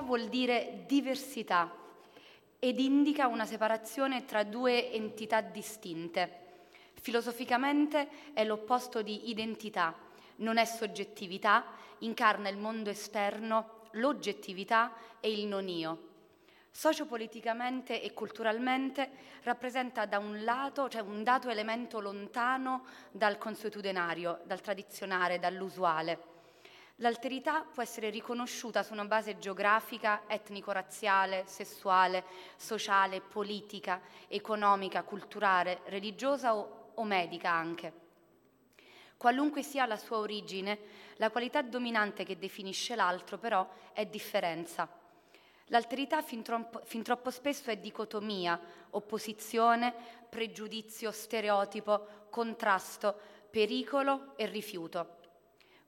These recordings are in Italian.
Vuol dire diversità ed indica una separazione tra due entità distinte. Filosoficamente è l'opposto di identità, non è soggettività, incarna il mondo esterno, l'oggettività e il non io. Sociopoliticamente e culturalmente rappresenta da un lato, cioè un dato elemento lontano dal consuetudinario, dal tradizionale, dall'usuale. L'alterità può essere riconosciuta su una base geografica, etnico-razziale, sessuale, sociale, politica, economica, culturale, religiosa o, o medica anche. Qualunque sia la sua origine, la qualità dominante che definisce l'altro però è differenza. L'alterità fin troppo, fin troppo spesso è dicotomia, opposizione, pregiudizio, stereotipo, contrasto, pericolo e rifiuto.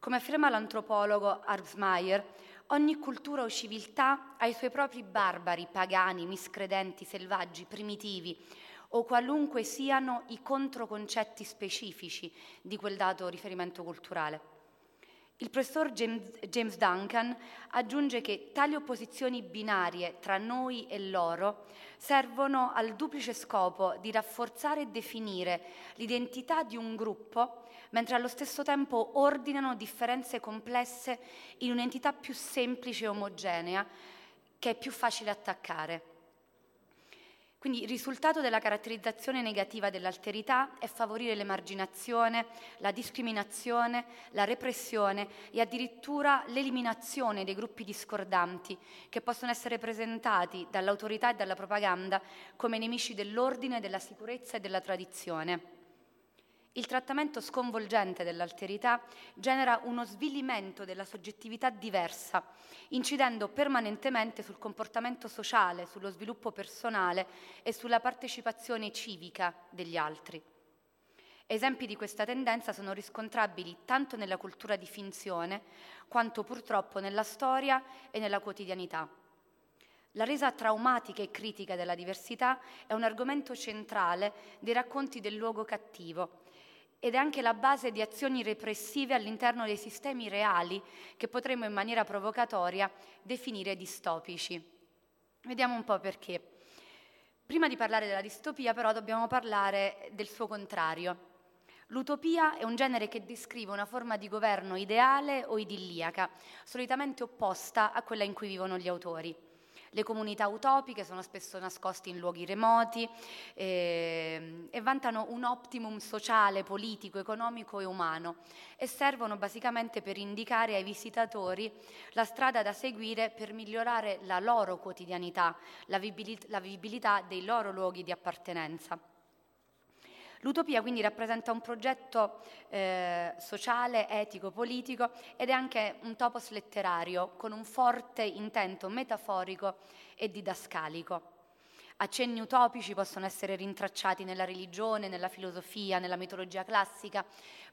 Come afferma l'antropologo Arzmayer, ogni cultura o civiltà ha i suoi propri barbari, pagani, miscredenti, selvaggi, primitivi o qualunque siano i controconcetti specifici di quel dato riferimento culturale. Il professor James Duncan aggiunge che tali opposizioni binarie tra noi e loro servono al duplice scopo di rafforzare e definire l'identità di un gruppo, mentre allo stesso tempo ordinano differenze complesse in un'entità più semplice e omogenea che è più facile attaccare. Quindi il risultato della caratterizzazione negativa dell'alterità è favorire l'emarginazione, la discriminazione, la repressione e addirittura l'eliminazione dei gruppi discordanti che possono essere presentati dall'autorità e dalla propaganda come nemici dell'ordine, della sicurezza e della tradizione. Il trattamento sconvolgente dell'alterità genera uno svilimento della soggettività diversa, incidendo permanentemente sul comportamento sociale, sullo sviluppo personale e sulla partecipazione civica degli altri. Esempi di questa tendenza sono riscontrabili tanto nella cultura di finzione quanto purtroppo nella storia e nella quotidianità. La resa traumatica e critica della diversità è un argomento centrale dei racconti del luogo cattivo ed è anche la base di azioni repressive all'interno dei sistemi reali che potremmo in maniera provocatoria definire distopici. Vediamo un po' perché. Prima di parlare della distopia però dobbiamo parlare del suo contrario. L'utopia è un genere che descrive una forma di governo ideale o idilliaca, solitamente opposta a quella in cui vivono gli autori. Le comunità utopiche sono spesso nascoste in luoghi remoti eh, e vantano un optimum sociale, politico, economico e umano e servono basicamente per indicare ai visitatori la strada da seguire per migliorare la loro quotidianità, la vivibilità dei loro luoghi di appartenenza. L'utopia quindi rappresenta un progetto eh, sociale, etico, politico ed è anche un topos letterario con un forte intento metaforico e didascalico. Accenni utopici possono essere rintracciati nella religione, nella filosofia, nella mitologia classica,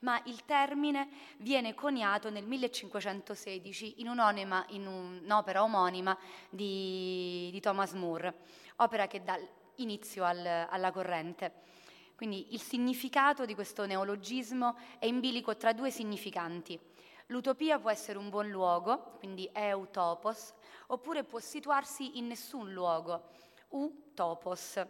ma il termine viene coniato nel 1516 in, un'onima, in un'opera omonima di, di, Thomas More, opera che dà inizio al, alla corrente. Quindi il significato di questo neologismo è in bilico tra due significanti. L'utopia può essere un buon luogo, quindi eutopos, oppure può situarsi in nessun luogo, utopos.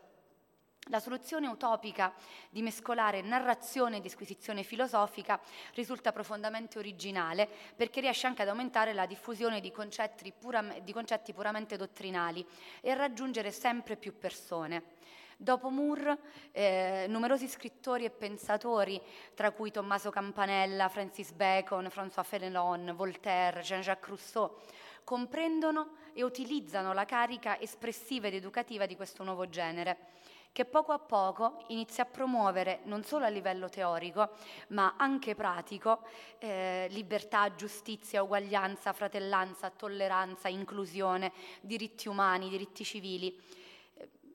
La soluzione utopica di mescolare narrazione e disquisizione filosofica risulta profondamente originale perché riesce anche ad aumentare la diffusione di concetti, pura, di concetti puramente dottrinali e a raggiungere sempre più persone. Dopo Moore, eh, numerosi scrittori e pensatori, tra cui Tommaso Campanella, Francis Bacon, François Fénelon, Voltaire, Jean-Jacques Rousseau, comprendono e utilizzano la carica espressiva ed educativa di questo nuovo genere che poco a poco inizia a promuovere non solo a livello teorico, ma anche pratico, eh, libertà, giustizia, uguaglianza, fratellanza, tolleranza, inclusione, diritti umani, diritti civili.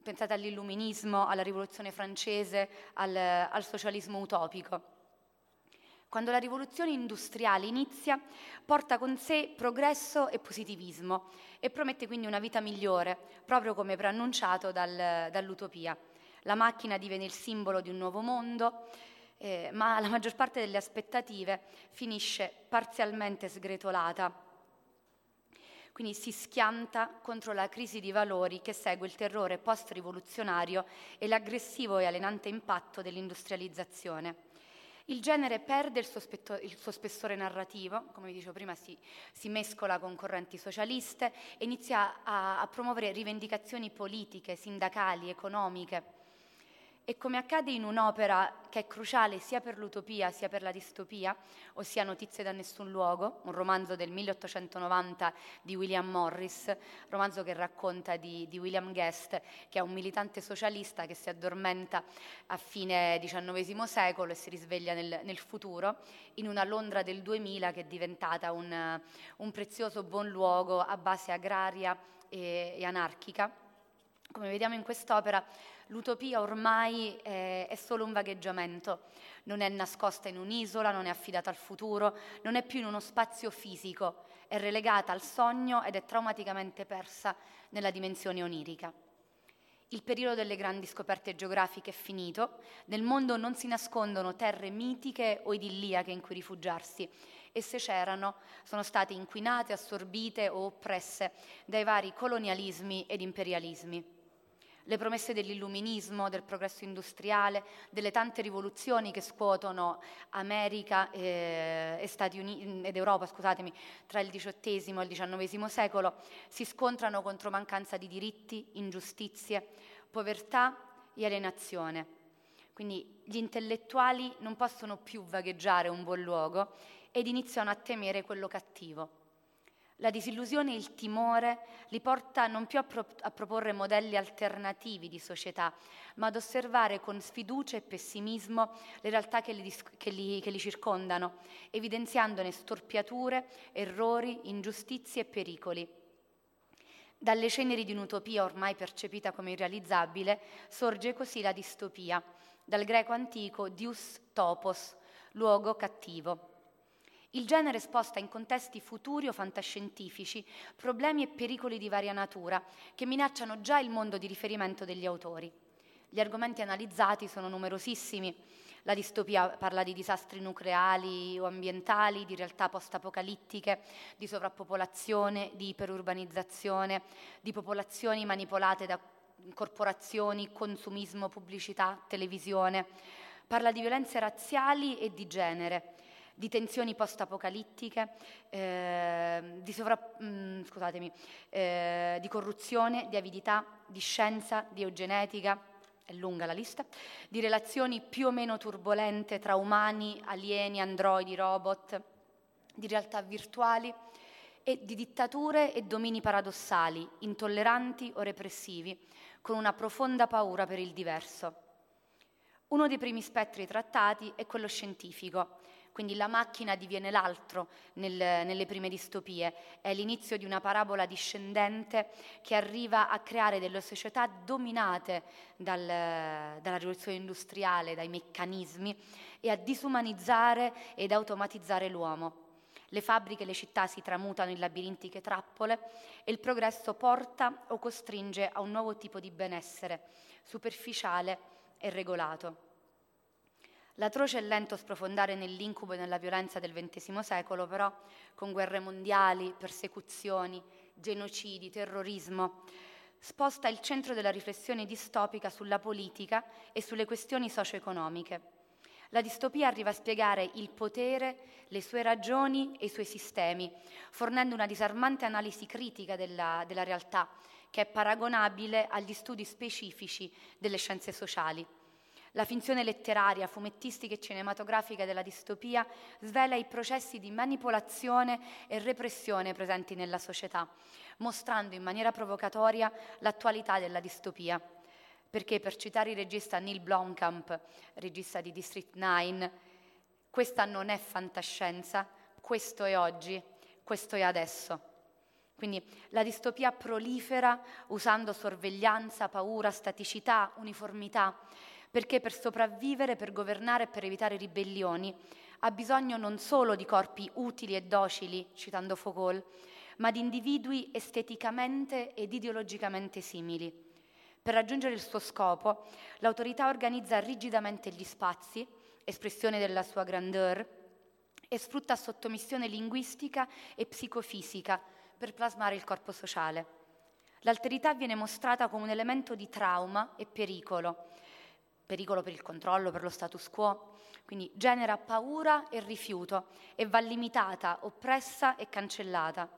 Pensate all'illuminismo, alla rivoluzione francese, al, al socialismo utopico. Quando la rivoluzione industriale inizia, porta con sé progresso e positivismo e promette quindi una vita migliore, proprio come preannunciato dal, dall'utopia. La macchina diviene il simbolo di un nuovo mondo, eh, ma la maggior parte delle aspettative finisce parzialmente sgretolata. Quindi si schianta contro la crisi di valori che segue il terrore post-rivoluzionario e l'aggressivo e alienante impatto dell'industrializzazione. Il genere perde il suo, il suo spessore narrativo, come vi dicevo prima si, si, mescola con correnti socialiste e inizia a, a promuovere rivendicazioni politiche, sindacali, economiche e come accade in un'opera che è cruciale sia per l'utopia sia per la distopia, ossia Notizie da nessun luogo, un romanzo del 1890 di William Morris, romanzo che racconta di, di William Guest, che è un militante socialista che si addormenta a fine XIX secolo e si risveglia nel, nel futuro, in una Londra del 2000 che è diventata un, un prezioso buon luogo a base agraria e, e anarchica. Come vediamo in quest'opera, l'utopia ormai è, è, solo un vagheggiamento, non è nascosta in un'isola, non è affidata al futuro, non è più in uno spazio fisico, è relegata al sogno ed è traumaticamente persa nella dimensione onirica. Il periodo delle grandi scoperte geografiche è finito, nel mondo non si nascondono terre mitiche o idilliache in cui rifugiarsi. E se c'erano sono state inquinate, assorbite o oppresse dai vari colonialismi ed imperialismi le promesse dell'illuminismo, del progresso industriale, delle tante rivoluzioni che scuotono America e, e Stati Uniti, ed Europa tra il XVIII e il XIX secolo, si scontrano contro mancanza di diritti, ingiustizie, povertà e alienazione. Quindi gli intellettuali non possono più vagheggiare un buon luogo ed iniziano a temere quello cattivo. La disillusione e il timore li porta non più a, pro- a, proporre modelli alternativi di società, ma ad osservare con sfiducia e pessimismo le realtà che li, dis- che li, che li circondano, evidenziandone storpiature, errori, ingiustizie e pericoli. Dalle ceneri di un'utopia ormai percepita come irrealizzabile sorge così la distopia, dal greco antico dius topos, luogo cattivo. Il genere sposta in contesti futuri o fantascientifici problemi e pericoli di varia natura che minacciano già il mondo di riferimento degli autori. Gli argomenti analizzati sono numerosissimi. La distopia parla di disastri nucleari o ambientali, di realtà post-apocalittiche, di sovrappopolazione, di iperurbanizzazione, di popolazioni manipolate da corporazioni, consumismo, pubblicità, televisione. Parla di violenze razziali e di genere di tensioni post-apocalittiche, eh, di, sovra- mh, mm, eh, di corruzione, di avidità, di scienza, di eugenetica, è lunga la lista, di relazioni più o meno turbolente tra umani, alieni, androidi, robot, di realtà virtuali e di dittature e domini paradossali, intolleranti o repressivi, con una profonda paura per il diverso. Uno dei primi spettri trattati è quello scientifico, quindi la macchina diviene l'altro nel, nelle prime distopie, è l'inizio di una parabola discendente che arriva a creare delle società dominate dal, dalla rivoluzione industriale, dai meccanismi e a disumanizzare ed automatizzare l'uomo. Le fabbriche e le città si tramutano in labirintiche trappole e il progresso porta o costringe a un nuovo tipo di benessere, superficiale e regolato. L'atroce e lento sprofondare nell'incubo e nella violenza del XX secolo, però, con guerre mondiali, persecuzioni, genocidi, terrorismo, sposta il centro della riflessione distopica sulla politica e sulle questioni socio-economiche. La distopia arriva a spiegare il potere, le sue ragioni e i suoi sistemi, fornendo una disarmante analisi critica della, della realtà, che è paragonabile agli studi specifici delle scienze sociali. La finzione letteraria, fumettistica e cinematografica della distopia svela i processi di manipolazione e repressione presenti nella società, mostrando in maniera provocatoria l'attualità della distopia. Perché, per citare il regista Neil Blomkamp, regista di District 9, questa non è fantascienza, questo è oggi, questo è adesso. Quindi la distopia prolifera usando sorveglianza, paura, staticità, uniformità, perché per sopravvivere, per governare e per evitare ribellioni ha bisogno non solo di corpi utili e docili, citando Foucault, ma di individui esteticamente ed ideologicamente simili. Per raggiungere il suo scopo, l'autorità organizza rigidamente gli spazi, espressione della sua grandeur, e sfrutta sottomissione linguistica e psicofisica per plasmare il corpo sociale. L'alterità viene mostrata come un elemento di trauma e pericolo, pericolo per il controllo, per lo status quo, quindi genera paura e rifiuto e va limitata, oppressa e cancellata.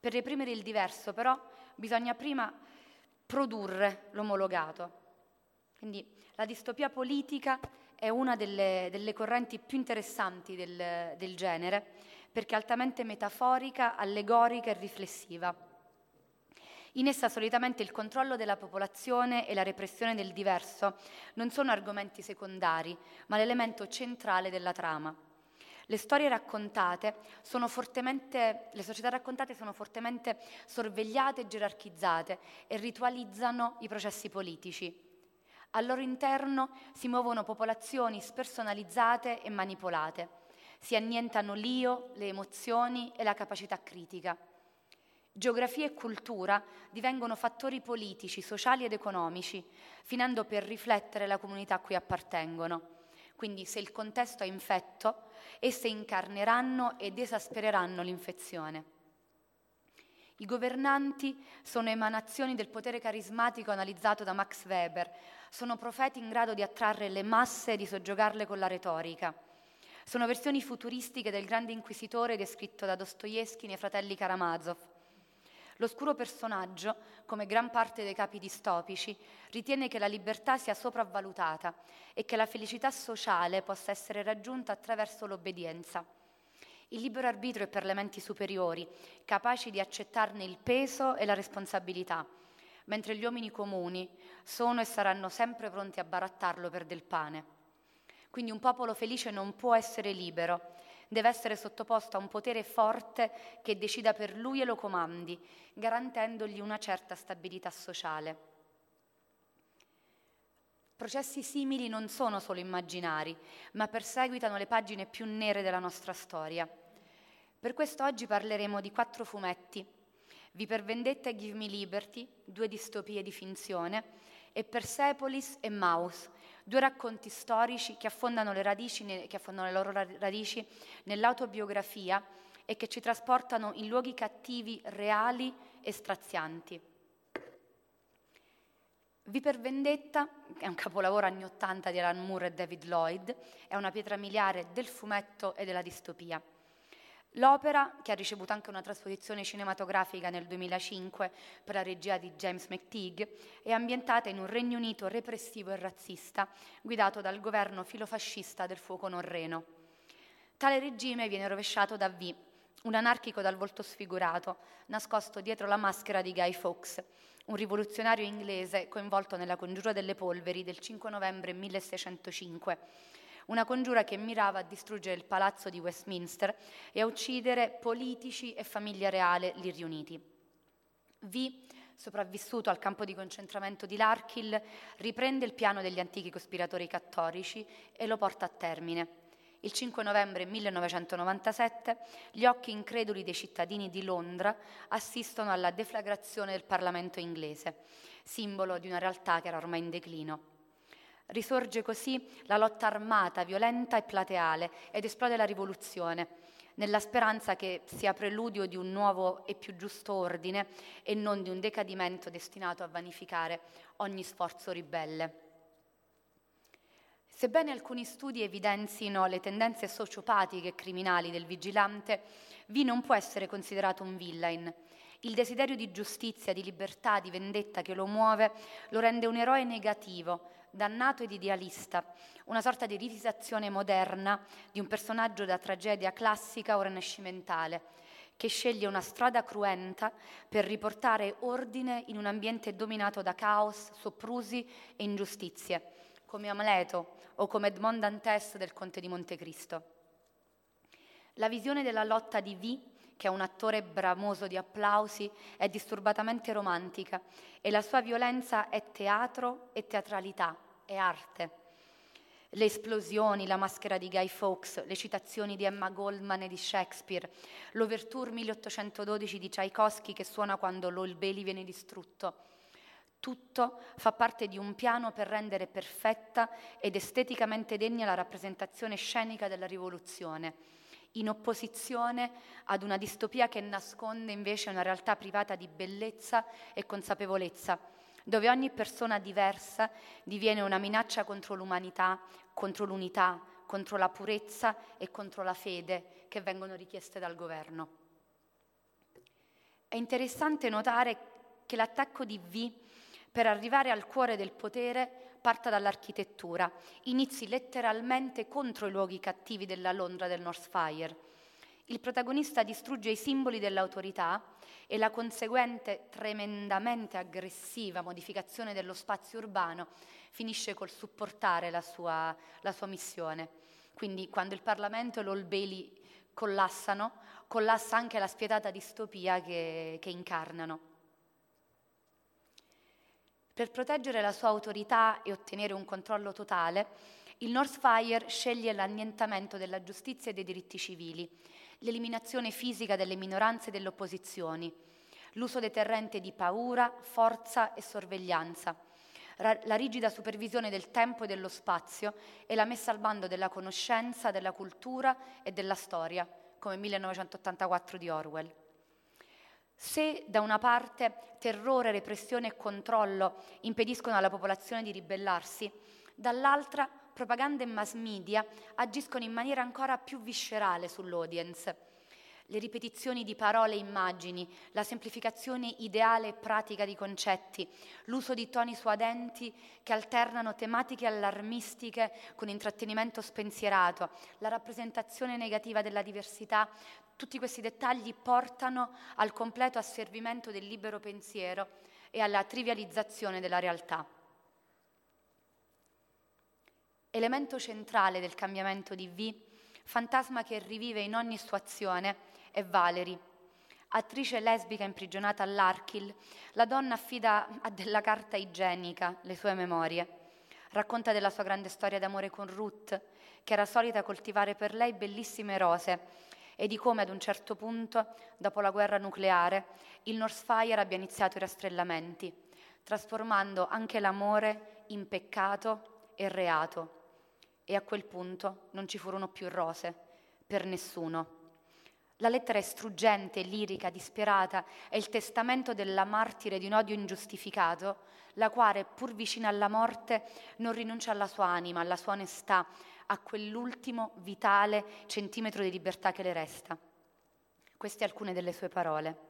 Per reprimere il diverso però bisogna prima produrre l'omologato. Quindi la distopia politica è una delle, delle correnti più interessanti del, del genere perché è altamente metaforica, allegorica e riflessiva. In essa solitamente il controllo della popolazione e la repressione del diverso non sono argomenti secondari, ma l'elemento centrale della trama. Le storie raccontate sono fortemente, le società raccontate sono fortemente sorvegliate e gerarchizzate e ritualizzano i processi politici. Al loro interno si muovono popolazioni spersonalizzate e manipolate. Si annientano l'io, le emozioni e la capacità critica. Geografia e cultura divengono fattori politici, sociali ed economici, finendo per riflettere la comunità a cui appartengono. Quindi se il contesto è infetto, esse incarneranno ed esaspereranno l'infezione. I governanti sono emanazioni del potere carismatico analizzato da Max Weber, sono profeti in grado di attrarre le masse e di soggiogarle con la retorica. Sono versioni futuristiche del grande inquisitore descritto da Dostoevsky nei fratelli Karamazov. L'oscuro personaggio, come gran parte dei capi distopici, ritiene che la libertà sia sopravvalutata e che la felicità sociale possa essere raggiunta attraverso l'obbedienza. Il libero arbitrio è per le menti superiori, capaci di accettarne il peso e la responsabilità, mentre gli uomini comuni sono e saranno sempre pronti a barattarlo per del pane. Quindi un popolo felice non può essere libero, deve essere sottoposto a un potere forte che decida per lui e lo comandi, garantendogli una certa stabilità sociale. Processi simili non sono solo immaginari, ma perseguitano le pagine più nere della nostra storia. Per questo oggi parleremo di quattro fumetti, Vi per Vendetta e Give Me Liberty, due distopie di finzione, e Persepolis e Maus, due racconti storici che affondano le, radici, che affondano le loro radici nell'autobiografia e che ci trasportano in luoghi cattivi reali e strazianti. Vi per Vendetta è un capolavoro anni Ottanta di Alan Moore e David Lloyd, è una pietra miliare del fumetto e della distopia. L'opera, che ha ricevuto anche una trasposizione cinematografica nel 2005 per la regia di James McTeague, è ambientata in un Regno Unito repressivo e razzista, guidato dal governo filofascista del fuoco norreno. Tale regime viene rovesciato da V, un anarchico dal volto sfigurato, nascosto dietro la maschera di Guy Fawkes, un rivoluzionario inglese coinvolto nella congiura delle polveri del 5 novembre 1605 una congiura che mirava a distruggere il palazzo di Westminster e a uccidere politici e famiglia reale lì riuniti. V, sopravvissuto al campo di concentramento di Larkill, riprende il piano degli antichi cospiratori cattolici e lo porta a termine. Il 5 novembre 1997 gli occhi increduli dei cittadini di Londra assistono alla deflagrazione del Parlamento inglese, simbolo di una realtà che era ormai in declino. Risorge così la lotta armata, violenta e plateale ed esplode la rivoluzione, nella speranza che sia preludio di un nuovo e più giusto ordine e non di un decadimento destinato a vanificare ogni sforzo ribelle. Sebbene alcuni studi evidenzino le tendenze sociopatiche e criminali del vigilante, V non può essere considerato un villain. Il desiderio di giustizia, di libertà, di vendetta che lo muove lo rende un eroe negativo, dannato ed idealista, una sorta di rivisitazione moderna di un personaggio da tragedia classica o rinascimentale, che sceglie una strada cruenta per riportare ordine in un ambiente dominato da caos, soprusi e ingiustizie, come Amleto o come Edmond Dantes del Conte di Montecristo. La visione della lotta di V che è un attore bramoso di applausi, è disturbatamente romantica e la sua violenza è teatro e teatralità, è arte. Le esplosioni, la maschera di Guy Fawkes, le citazioni di Emma Goldman e di Shakespeare, l'Overture 1812 di Tchaikovsky che suona quando l'Old Bailey viene distrutto. Tutto fa parte di un piano per rendere perfetta ed esteticamente degna la rappresentazione scenica della rivoluzione in opposizione ad una distopia che nasconde invece una realtà privata di bellezza e consapevolezza, dove ogni persona diversa diviene una minaccia contro l'umanità, contro l'unità, contro la purezza e contro la fede che vengono richieste dal governo. È interessante notare che l'attacco di V per arrivare al cuore del potere parta dall'architettura, inizi letteralmente contro i luoghi cattivi della Londra del Northfire. Il protagonista distrugge i simboli dell'autorità e la conseguente tremendamente aggressiva modificazione dello spazio urbano finisce col supportare la sua, la sua missione. Quindi quando il Parlamento e l'Old Bailey collassano, collassa anche la spietata distopia che, che incarnano. Per proteggere la sua autorità e ottenere un controllo totale, il Northfire sceglie l'annientamento della giustizia e dei diritti civili, l'eliminazione fisica delle minoranze e delle opposizioni, l'uso deterrente di paura, forza e sorveglianza, la rigida supervisione del tempo e dello spazio e la messa al bando della conoscenza, della cultura e della storia, come 1984 di Orwell. Se da una parte terrore, repressione e controllo impediscono alla popolazione di ribellarsi, dall'altra propaganda e mass media agiscono in maniera ancora più viscerale sull'audience. Le ripetizioni di parole e immagini, la semplificazione ideale e pratica di concetti, l'uso di toni suadenti che alternano tematiche allarmistiche con intrattenimento spensierato, la rappresentazione negativa della diversità tutti questi dettagli portano al completo asservimento del libero pensiero e alla trivializzazione della realtà. Elemento centrale del cambiamento di V, fantasma che rivive in ogni sua azione, è Valerie. Attrice lesbica imprigionata all'Archil, la donna affida a della carta igienica le sue memorie. Racconta della sua grande storia d'amore con Ruth, che era solita coltivare per lei bellissime rose e di come ad un certo punto, dopo la guerra nucleare, il Northfire abbia iniziato i rastrellamenti, trasformando anche l'amore in peccato e reato. E a quel punto non ci furono più rose per nessuno. La lettera è struggente, lirica, disperata, è il testamento della martire di un odio ingiustificato, la quale, pur vicina alla morte, non rinuncia alla sua anima, alla sua onestà, a quell'ultimo vitale centimetro di libertà che le resta. Queste alcune delle sue parole.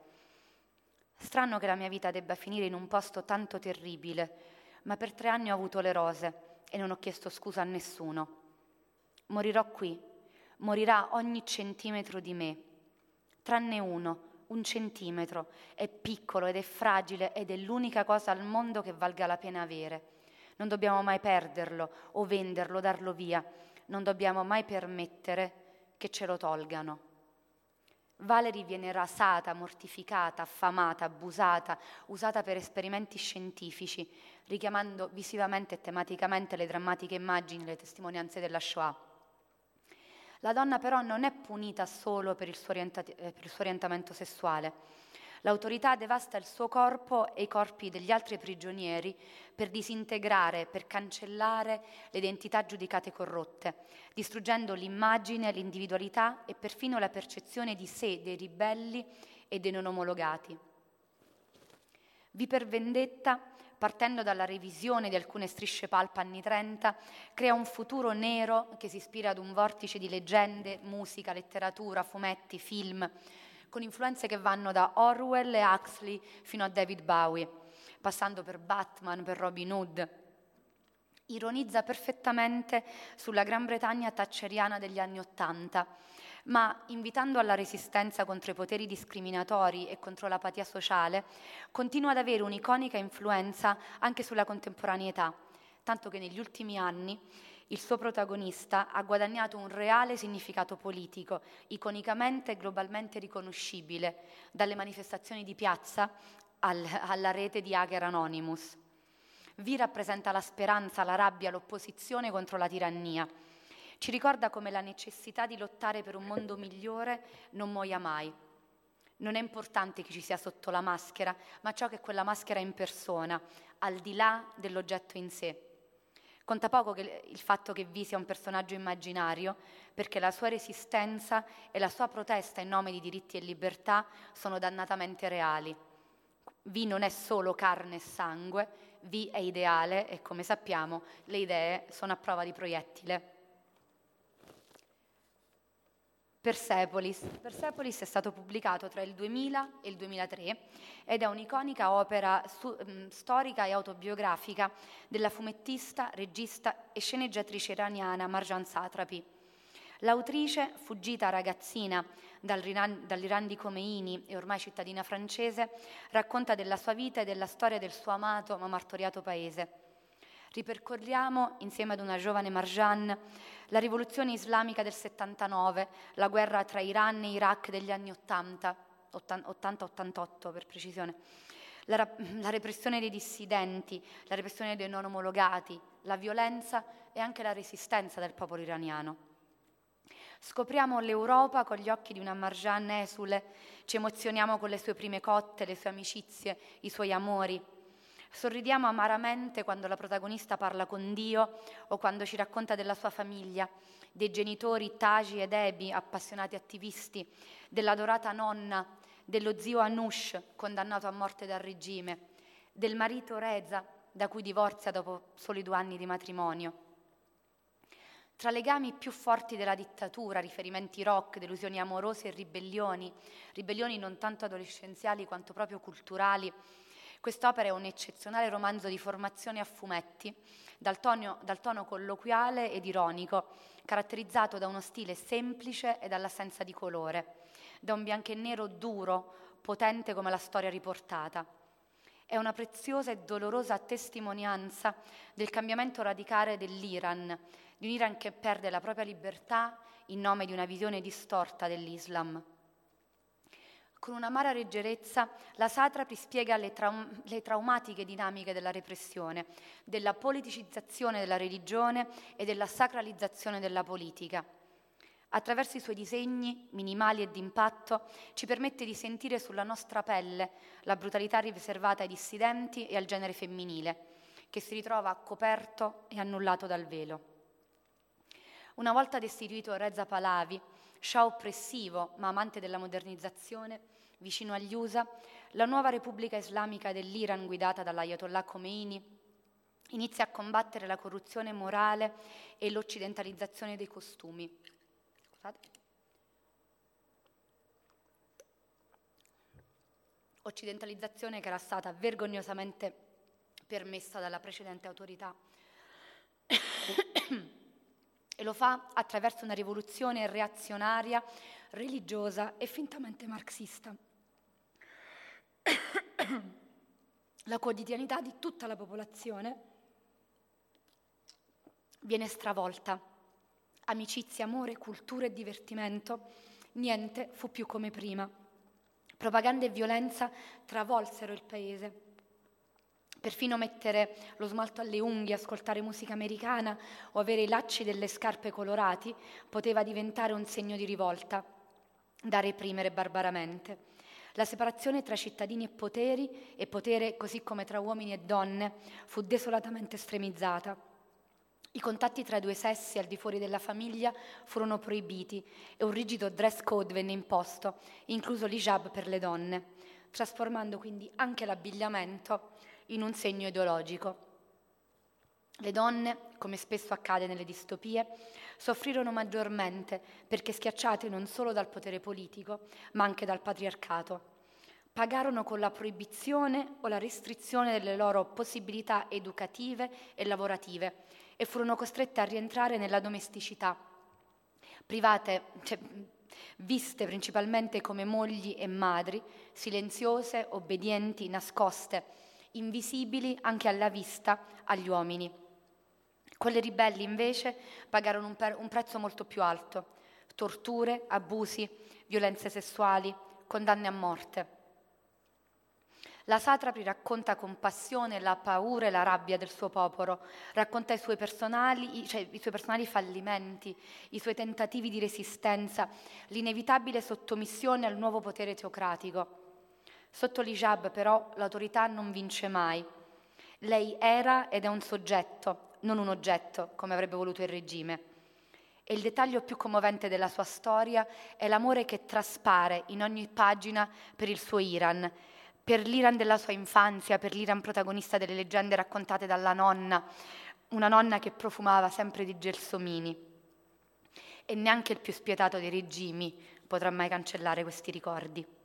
Strano che la mia vita debba finire in un posto tanto terribile, ma per tre anni ho avuto le rose e non ho chiesto scusa a nessuno. Morirò qui, morirà ogni centimetro di me, tranne uno, un centimetro, è piccolo ed è fragile ed è l'unica cosa al mondo che valga la pena avere. Non dobbiamo mai perderlo o venderlo, darlo via, non dobbiamo mai permettere che ce lo tolgano. Valerie viene rasata, mortificata, affamata, abusata, usata per esperimenti scientifici, richiamando visivamente e tematicamente le drammatiche immagini, le testimonianze della Shoah. La donna però non è punita solo per il suo, orienta- eh, per il suo orientamento sessuale. L'autorità devasta il suo corpo e i corpi degli altri prigionieri per disintegrare, per cancellare le identità giudicate corrotte, distruggendo l'immagine, l'individualità e perfino la percezione di sé dei ribelli e dei non omologati. Vi per vendetta, partendo dalla revisione di alcune strisce palpa anni 30, crea un futuro nero che si ispira ad un vortice di leggende, musica, letteratura, fumetti, film, con influenze che vanno da Orwell e Huxley fino a David Bowie, passando per Batman, per Robin Hood. Ironizza perfettamente sulla Gran Bretagna thatcheriana degli anni Ottanta, ma invitando alla resistenza contro i poteri discriminatori e contro l'apatia sociale, continua ad avere un'iconica influenza anche sulla contemporaneità, tanto che negli ultimi anni il suo protagonista ha guadagnato un reale significato politico, iconicamente e globalmente riconoscibile, dalle manifestazioni di piazza al, alla rete di Hacker Anonymous. Vi rappresenta la speranza, la rabbia, l'opposizione contro la tirannia. Ci ricorda come la necessità di lottare per un mondo migliore non muoia mai. Non è importante chi ci sia sotto la maschera, ma ciò che quella maschera è in persona, al di là dell'oggetto in sé. Conta poco il fatto che Vi sia un personaggio immaginario, perché la sua resistenza e la sua protesta in nome di diritti e libertà sono dannatamente reali. Vi non è solo carne e sangue, Vi è ideale e come sappiamo le idee sono a prova di proiettile. Persepolis. Persepolis è stato pubblicato tra il 2000 e il 2003 ed è un'iconica opera su, storica e autobiografica della fumettista, regista e sceneggiatrice iraniana Marjan Satrapi. L'autrice, fuggita ragazzina dal dall'Iran di Khomeini e ormai cittadina francese, racconta della sua vita e della storia del suo amato ma martoriato paese. Ripercorriamo, insieme ad una giovane Marjan, la rivoluzione islamica del 79, la guerra tra Iran e Iraq degli anni 80, 80-88 per precisione, la, la repressione dei dissidenti, la repressione dei non omologati, la violenza e anche la resistenza del popolo iraniano. Scopriamo l'Europa con gli occhi di una Marjan esule, ci emozioniamo con le sue prime cotte, le sue amicizie, i suoi amori, Sorridiamo amaramente quando la protagonista parla con Dio o quando ci racconta della sua famiglia, dei genitori Taji ed Ebi, appassionati attivisti, dell'adorata nonna, dello zio Anush, condannato a morte dal regime, del marito Reza, da cui divorzia dopo soli due anni di matrimonio. Tra legami più forti della dittatura, riferimenti rock, delusioni amorose e ribellioni, ribellioni non tanto adolescenziali quanto proprio culturali, Quest'opera è un eccezionale romanzo di formazione a fumetti, dal tono, dal tono colloquiale ed ironico, caratterizzato da uno stile semplice e dall'assenza di colore, da un bianco e nero duro, potente come la storia riportata. È una preziosa e dolorosa testimonianza del cambiamento radicale dell'Iran, di un Iran che perde la propria libertà in nome di una visione distorta dell'Islam. Con un'amara leggerezza, la Satrapi spiega le, traum- le, traumatiche dinamiche della repressione, della politicizzazione della religione e della sacralizzazione della politica. Attraverso i suoi disegni, minimali e d'impatto, ci permette di sentire sulla nostra pelle la brutalità riservata ai dissidenti e al genere femminile, che si ritrova coperto e annullato dal velo. Una volta destituito Reza Pahlavi, Shah oppressivo ma amante della modernizzazione, vicino agli USA, la nuova Repubblica Islamica dell'Iran guidata dall'Ayatollah Khomeini inizia a combattere la corruzione morale e l'occidentalizzazione dei costumi. Scusate. Occidentalizzazione che era stata vergognosamente permessa dalla precedente autorità e lo fa attraverso una rivoluzione reazionaria, religiosa e fintamente marxista. La quotidianità di tutta la popolazione viene stravolta. Amicizia, amore, cultura e divertimento, niente fu più come prima. Propaganda e violenza travolsero il paese. Perfino mettere lo smalto alle unghie, ascoltare musica americana o avere i lacci delle scarpe colorati poteva diventare un segno di rivolta da reprimere barbaramente. La separazione tra cittadini e poteri, e potere così come tra uomini e donne, fu desolatamente estremizzata. I contatti tra i due sessi al di fuori della famiglia furono proibiti e un rigido dress code venne imposto, incluso l'hijab per le donne, trasformando quindi anche l'abbigliamento in un segno ideologico. Le donne, come spesso accade nelle distopie, soffrirono maggiormente perché schiacciate non solo dal potere politico, ma anche dal patriarcato. Pagarono con la proibizione o la restrizione delle loro possibilità educative e lavorative e furono costrette a rientrare nella domesticità, private, cioè, viste principalmente come mogli e madri, silenziose, obbedienti, nascoste, invisibili anche alla vista agli uomini. Quelle ribelli invece pagarono un, per- un prezzo molto più alto, torture, abusi, violenze sessuali, condanne a morte. La Satrapi racconta con passione la paura e la rabbia del suo popolo, racconta i suoi, cioè, i suoi personali fallimenti, i suoi tentativi di resistenza, l'inevitabile sottomissione al nuovo potere teocratico. Sotto l'Ijab però l'autorità non vince mai. Lei era ed è un soggetto, non un oggetto, come avrebbe voluto il regime. E il dettaglio più commovente della sua storia è l'amore che traspare in ogni pagina per il suo Iran, per l'Iran della sua infanzia, per l'Iran protagonista delle leggende raccontate dalla nonna, una nonna che profumava sempre di gelsomini. E neanche il più spietato dei regimi potrà mai cancellare questi ricordi.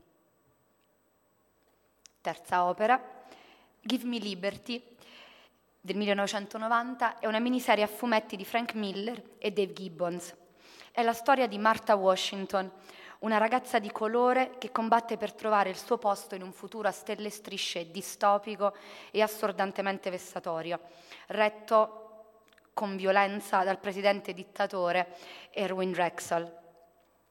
Terza opera, Give Me Liberty, del 1990, è una miniserie a fumetti di Frank Miller e Dave Gibbons. È la storia di Martha Washington, una ragazza di colore che combatte per trovare il suo posto in un futuro a stelle e strisce distopico e assordantemente vessatorio, retto con violenza dal presidente dittatore Erwin Drexel.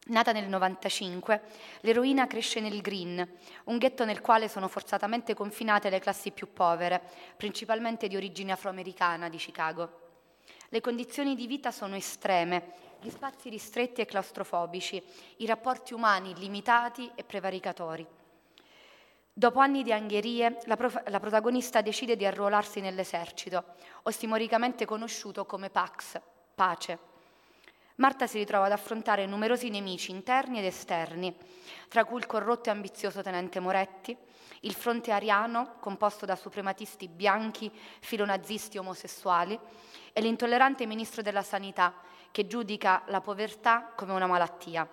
Nata nel 95, l'eroina cresce nel Green, un ghetto nel quale sono forzatamente confinate le classi più povere, principalmente di origine afroamericana di Chicago. Le condizioni di vita sono estreme gli spazi ristretti e claustrofobici, i rapporti umani limitati e prevaricatori. Dopo anni di angherie, la, prof- la protagonista decide di arruolarsi nell'esercito, ostimoricamente conosciuto come Pax, pace. Marta si ritrova ad affrontare numerosi nemici interni ed esterni, tra cui il corrotto e ambizioso tenente Moretti, il fronte ariano, composto da suprematisti bianchi, filonazisti omosessuali, e l'intollerante ministro della Sanità, che giudica la povertà come una malattia.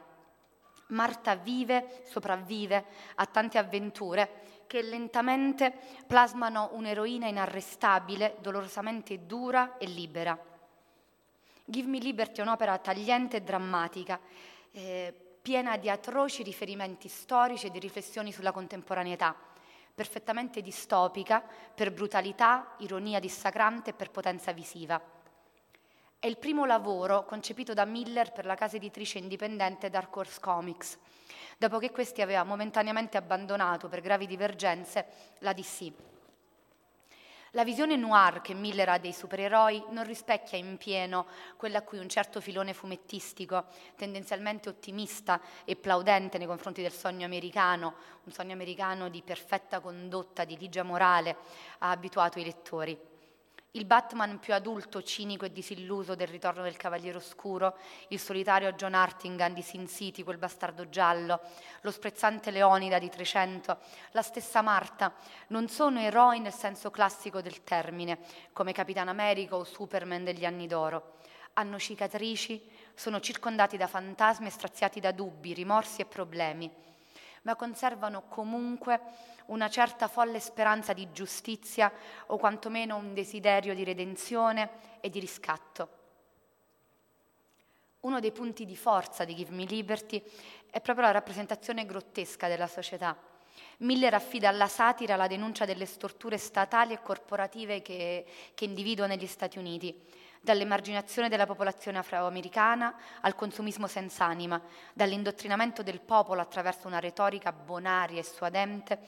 Marta vive, sopravvive a tante avventure che lentamente plasmano un'eroina inarrestabile, dolorosamente dura e libera. Give Me Liberty è un'opera tagliente e drammatica, eh, piena di atroci riferimenti storici e di riflessioni sulla contemporaneità, perfettamente distopica per brutalità, ironia dissacrante e per potenza visiva. È il primo lavoro concepito da Miller per la casa editrice indipendente Dark Horse Comics, dopo che questi aveva momentaneamente abbandonato per gravi divergenze la DC. La visione noir che Miller ha dei supereroi non rispecchia in pieno quella a cui un certo filone fumettistico, tendenzialmente ottimista e plaudente nei confronti del sogno americano, un sogno americano di perfetta condotta, di ligia morale, ha abituato i lettori. Il Batman più adulto, cinico e disilluso del ritorno del Cavaliere Oscuro, il solitario John Hartingan di Sin City, quel bastardo giallo, lo sprezzante Leonida di 300, la stessa Marta, non sono eroi nel senso classico del termine, come Capitan America o Superman degli anni d'oro. Hanno cicatrici, sono circondati da fantasmi e straziati da dubbi, rimorsi e problemi, ma conservano comunque una certa folle speranza di giustizia o quantomeno un desiderio di redenzione e di riscatto. Uno dei punti di forza di Give Me Liberty è proprio la rappresentazione grottesca della società. Miller affida alla satira la denuncia delle storture statali e corporative che, che individua negli Stati Uniti dall'emarginazione della popolazione afroamericana al consumismo senza anima, dall'indottrinamento del popolo attraverso una retorica bonaria e suadente,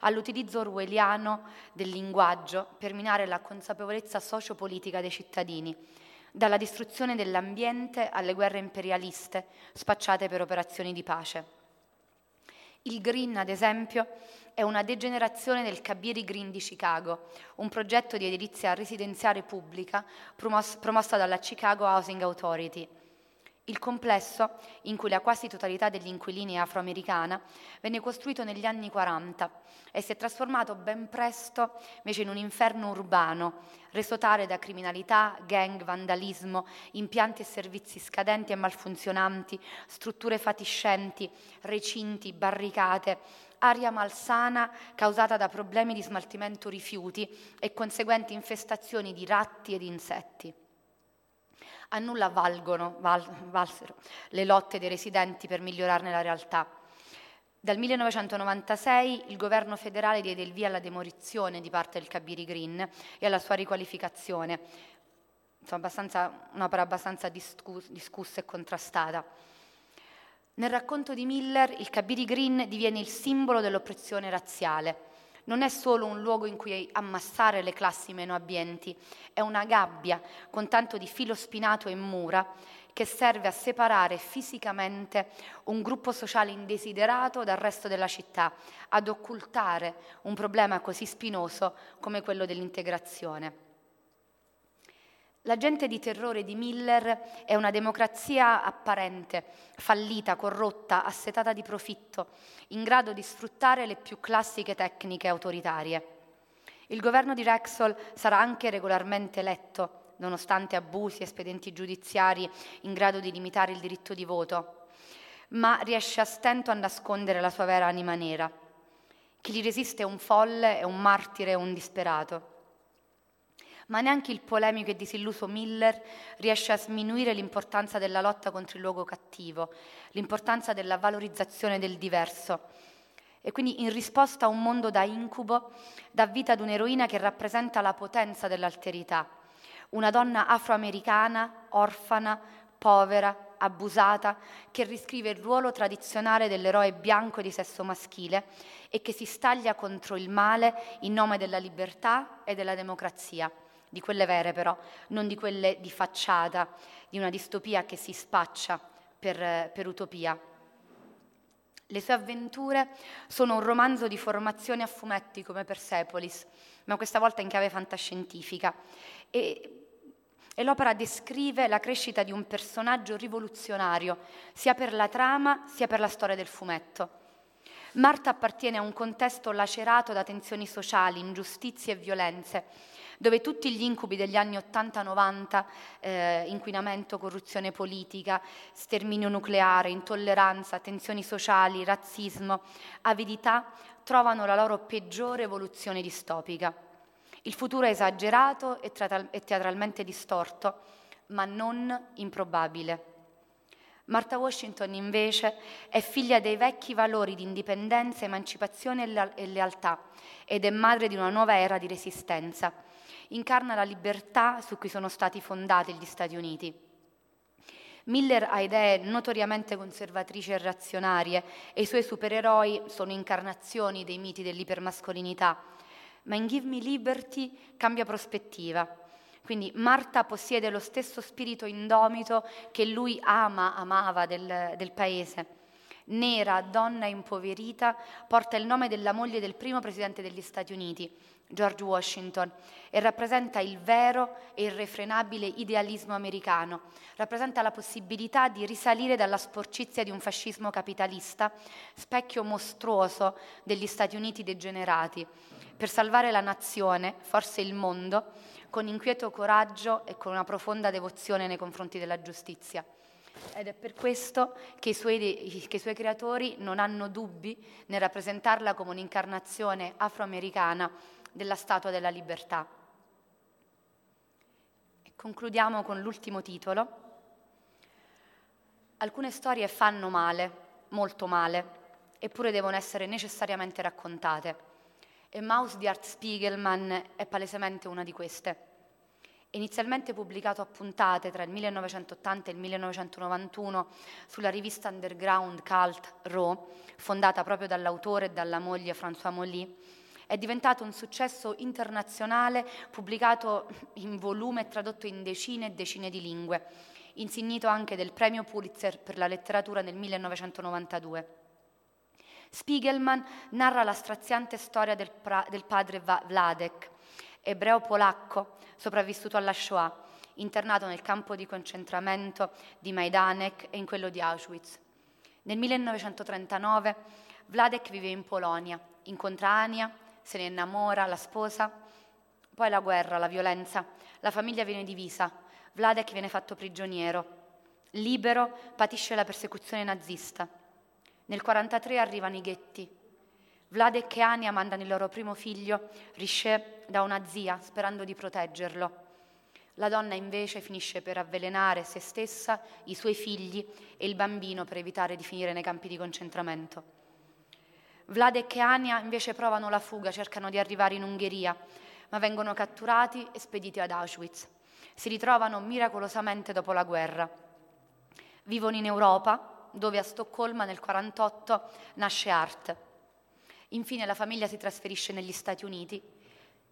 all'utilizzo orwelliano del linguaggio per minare la consapevolezza sociopolitica dei cittadini, dalla distruzione dell'ambiente alle guerre imperialiste spacciate per operazioni di pace. Il Green, ad esempio, è una degenerazione del Kabiri Green di Chicago, un progetto di edilizia residenziale pubblica promossa dalla Chicago Housing Authority. Il complesso, in cui la quasi totalità degli inquilini è afroamericana, venne costruito negli anni 40 e si è trasformato ben presto invece in un inferno urbano, reso tale da criminalità, gang, vandalismo, impianti e servizi scadenti e malfunzionanti, strutture fatiscenti, recinti, barricate, aria malsana causata da problemi di smaltimento rifiuti e conseguenti infestazioni di ratti ed insetti. A nulla valgono, val, valsero le lotte dei residenti per migliorarne la realtà. Dal 1996 il governo federale diede il via alla demolizione di parte del Cabiri Green e alla sua riqualificazione, abbastanza, un'opera abbastanza discus- discussa e contrastata. Nel racconto di Miller il Cabiri Green diviene il simbolo dell'oppressione razziale non è solo un luogo in cui ammassare le classi meno abbienti, è una gabbia con tanto di filo spinato e mura che serve a separare fisicamente un gruppo sociale indesiderato dal resto della città, ad occultare un problema così spinoso come quello dell'integrazione. L'agente di terrore di Miller è una democrazia apparente, fallita, corrotta, assetata di profitto, in grado di sfruttare le più classiche tecniche autoritarie. Il governo di Rexall sarà anche regolarmente eletto, nonostante abusi e espedienti giudiziari in grado di limitare il diritto di voto, ma riesce a stento a nascondere la sua vera anima nera. Chi gli resiste è un folle, è un martire, è un disperato ma neanche il polemico e disilluso Miller riesce a sminuire l'importanza della lotta contro il luogo cattivo, l'importanza della valorizzazione del diverso. E quindi in risposta a un mondo da incubo, dà vita ad un'eroina che rappresenta la potenza dell'alterità, una donna afroamericana, orfana, povera, abusata, che riscrive il ruolo tradizionale dell'eroe bianco di sesso maschile e che si staglia contro il male in nome della libertà e della democrazia di quelle vere però, non di quelle di facciata, di una distopia che si spaccia per, per utopia. Le sue avventure sono un romanzo di formazione a fumetti come Persepolis, ma questa volta in chiave fantascientifica. E, e l'opera descrive la crescita di un personaggio rivoluzionario, sia per la trama sia per la storia del fumetto. Marta appartiene a un contesto lacerato da tensioni sociali, ingiustizie e violenze dove tutti gli incubi degli anni 80-90, eh, inquinamento, corruzione politica, sterminio nucleare, intolleranza, tensioni sociali, razzismo, avidità, trovano la loro peggiore evoluzione distopica. Il futuro è esagerato e, teatralmente distorto, ma non improbabile. Martha Washington invece è figlia dei vecchi valori di indipendenza, emancipazione e lealtà ed è madre di una nuova era di resistenza incarna la libertà su cui sono stati fondati gli Stati Uniti. Miller ha idee notoriamente conservatrici e reazionarie e i suoi supereroi sono incarnazioni dei miti dell'ipermascolinità, ma in Give Me Liberty cambia prospettiva. Quindi Marta possiede lo stesso spirito indomito che lui ama, amava del, del paese. Nera, donna impoverita, porta il nome della moglie del primo presidente degli Stati Uniti, George Washington e rappresenta il vero e irrefrenabile idealismo americano, rappresenta la possibilità di risalire dalla sporcizia di un fascismo capitalista, specchio mostruoso degli Stati Uniti degenerati, per salvare la nazione, forse il mondo, con inquieto coraggio e con una profonda devozione nei confronti della giustizia. Ed è per questo che i, suoi, che i suoi creatori non hanno dubbi nel rappresentarla come un'incarnazione afroamericana della Statua della Libertà. E concludiamo con l'ultimo titolo. Alcune storie fanno male, molto male, eppure devono essere necessariamente raccontate. E Maus di Art Spiegelman è palesemente una di queste. Inizialmente pubblicato a puntate tra il 1980 e il 1991 sulla rivista underground Cult Raw, fondata proprio dall'autore e dalla moglie François Molly, è diventato un successo internazionale, pubblicato in volume e tradotto in decine e decine di lingue, insignito anche del premio Pulitzer per la letteratura nel 1992. Spiegelman narra la straziante storia del, pra- del padre Vladek, ebreo polacco sopravvissuto alla Shoah, internato nel campo di concentramento di Majdanek e in quello di Auschwitz. Nel 1939 Vladek vive in Polonia, incontra Ania, se ne innamora, la sposa, poi la guerra, la violenza, la famiglia viene divisa, Vladek viene fatto prigioniero, libero patisce la persecuzione nazista. Nel 1943 arrivano i ghetti. Vladek e Ania mandano il loro primo figlio, Riché, da una zia, sperando di proteggerlo. La donna invece finisce per avvelenare se stessa, i suoi figli e il bambino per evitare di finire nei campi di concentramento. Vladek e Ania invece provano la fuga, cercano di arrivare in Ungheria, ma vengono catturati e spediti ad Auschwitz. Si ritrovano miracolosamente dopo la guerra. Vivono in Europa, dove a Stoccolma nel 1948 nasce Art. Infine la famiglia si trasferisce negli Stati Uniti.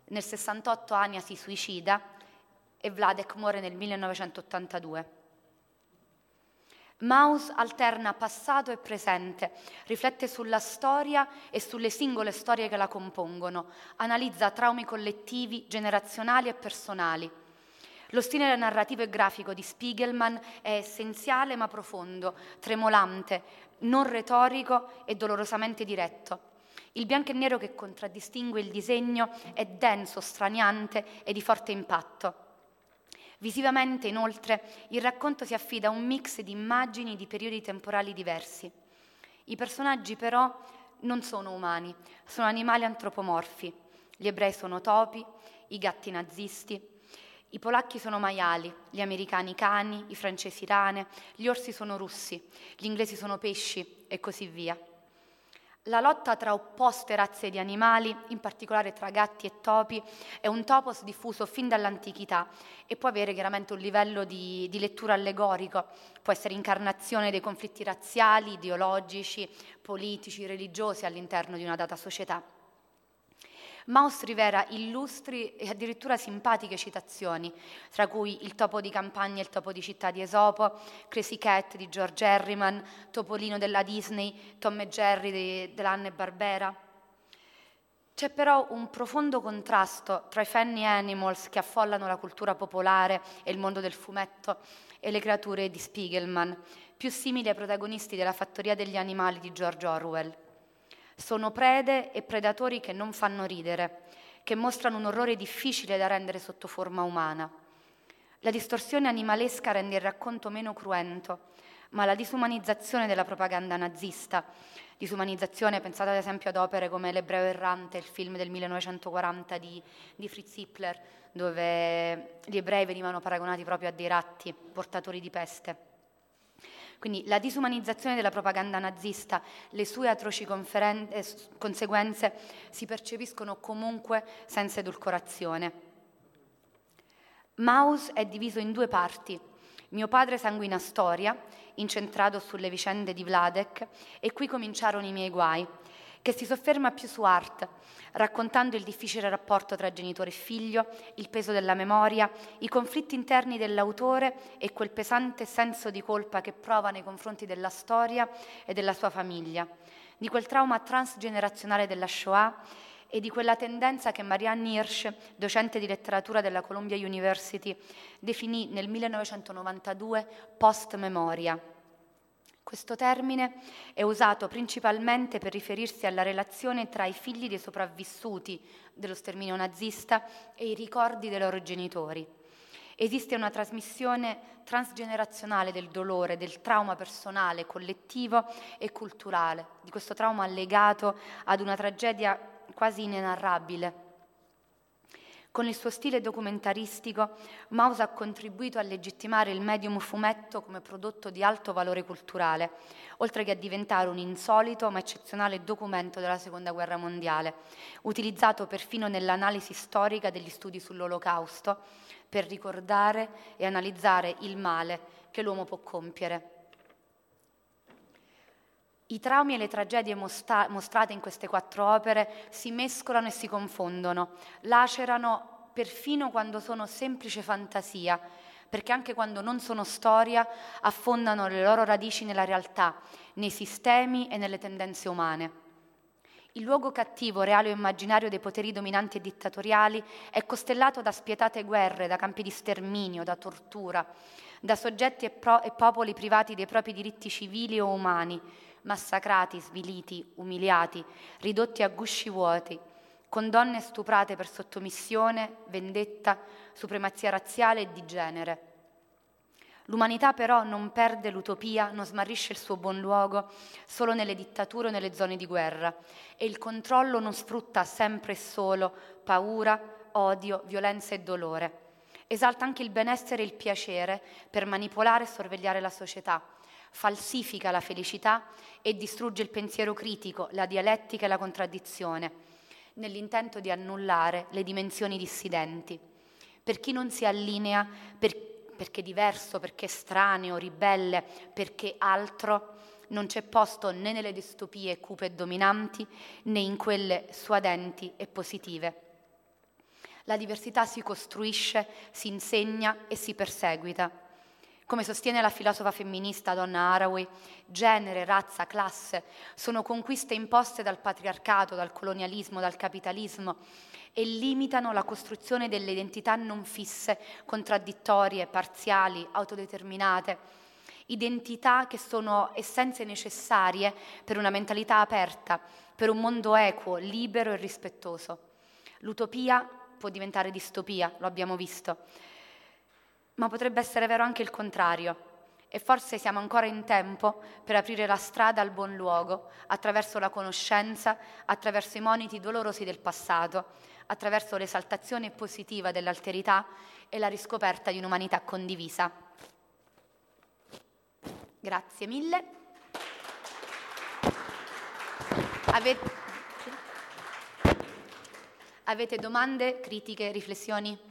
Nel 68 Ania si suicida e Vladek muore nel 1982. Maus alterna passato e presente, riflette sulla storia e sulle singole storie che la compongono, analizza traumi collettivi, generazionali e personali. Lo stile narrativo e grafico di Spiegelman è essenziale ma profondo, tremolante, non retorico e dolorosamente diretto. Il bianco e nero che contraddistingue il disegno è denso, straniante e di forte impatto. Visivamente, inoltre, il racconto si affida a un mix di immagini di periodi temporali diversi. I personaggi però non sono umani, sono animali antropomorfi. Gli ebrei sono topi, i gatti nazisti, i polacchi sono maiali, gli americani cani, i francesi rane, gli orsi sono russi, gli inglesi sono pesci e così via. La lotta tra opposte razze di animali, in particolare tra gatti e topi, è un topos diffuso fin dall'antichità e può avere chiaramente un livello di, di lettura allegorico, può essere incarnazione dei conflitti razziali, ideologici, politici, religiosi all'interno di una data società. Maus rivela illustri e addirittura simpatiche citazioni, tra cui Il topo di campagna e il topo di città di Esopo, Crazy Cat di George Harriman, Topolino della Disney, Tom e Jerry de, dell'Anne Barbera. C'è però un profondo contrasto tra i funny animals che affollano la cultura popolare e il mondo del fumetto e le creature di Spiegelman, più simili ai protagonisti della fattoria degli animali di George Orwell. Sono prede e predatori che non fanno ridere, che mostrano un orrore difficile da rendere sotto forma umana. La distorsione animalesca rende il racconto meno cruento, ma la disumanizzazione della propaganda nazista, disumanizzazione pensate ad esempio ad opere come L'ebreo errante, il film del 1940 di, di Fritz Hitler, dove gli ebrei venivano paragonati proprio a dei ratti portatori di peste. Quindi la disumanizzazione della propaganda nazista, le sue atroci conferen- eh, conseguenze si percepiscono comunque senza edulcorazione. Maus è diviso in due parti. Mio padre sanguina storia, incentrato sulle vicende di Vladek, e qui cominciarono i miei guai, che si sofferma più su Art, raccontando il difficile rapporto tra genitore e figlio, il peso della memoria, i conflitti interni dell'autore e quel pesante senso di colpa che prova nei confronti della storia e della sua famiglia, di quel trauma transgenerazionale della Shoah e di quella tendenza che Marianne Hirsch, docente di letteratura della Columbia University, definì nel 1992 post-memoria questo termine è usato principalmente per riferirsi alla relazione tra i figli dei sopravvissuti dello sterminio nazista e i ricordi dei loro genitori. Esiste una trasmissione transgenerazionale del dolore, del trauma personale, collettivo e culturale, di questo trauma legato ad una tragedia quasi inenarrabile con il suo stile documentaristico, Maus ha contribuito a legittimare il medium fumetto come prodotto di alto valore culturale, oltre che a diventare un insolito ma eccezionale documento della Seconda Guerra Mondiale, utilizzato perfino nell'analisi storica degli studi sull'Olocausto per ricordare e analizzare il male che l'uomo può compiere. I traumi e le tragedie mostra- mostrate in queste quattro opere si mescolano e si confondono, lacerano perfino quando sono semplice fantasia, perché anche quando non sono storia affondano le loro radici nella realtà, nei sistemi e nelle tendenze umane. Il luogo cattivo, reale o immaginario dei poteri dominanti e dittatoriali è costellato da spietate guerre, da campi di sterminio, da tortura, da soggetti e, pro- e popoli privati dei propri diritti civili o umani, massacrati, sviliti, umiliati, ridotti a gusci vuoti, con donne stuprate per sottomissione, vendetta, supremazia razziale e di genere. L'umanità però non perde l'utopia, non smarrisce il suo buon luogo solo nelle dittature o nelle zone di guerra e il controllo non sfrutta sempre e solo paura, odio, violenza e dolore. Esalta anche il benessere e il piacere per manipolare e sorvegliare la società, falsifica la felicità e distrugge il pensiero critico, la dialettica e la contraddizione, nell'intento di annullare le dimensioni dissidenti. Per chi non si allinea, per perché diverso, perché strano, ribelle, perché altro, non c'è posto né nelle distopie cupe e dominanti né in quelle suadenti e positive. La diversità si costruisce, si insegna e si perseguita. Come sostiene la filosofa femminista Donna Haraway, genere, razza, classe sono conquiste imposte dal patriarcato, dal colonialismo, dal capitalismo e limitano la costruzione delle identità non fisse, contraddittorie, parziali, autodeterminate, identità che sono essenze necessarie per una mentalità aperta, per un mondo equo, libero e rispettoso. L'utopia può diventare distopia, lo abbiamo visto, ma potrebbe essere vero anche il contrario. E forse siamo ancora in tempo per aprire la strada al buon luogo attraverso la conoscenza, attraverso i moniti dolorosi del passato, attraverso l'esaltazione positiva dell'alterità e la riscoperta di un'umanità condivisa. Grazie mille. Avete, domande, critiche, riflessioni?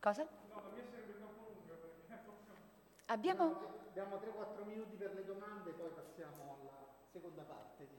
Cosa? Abbiamo... Abbiamo 3-4 minuti per le domande, poi passiamo alla seconda parte.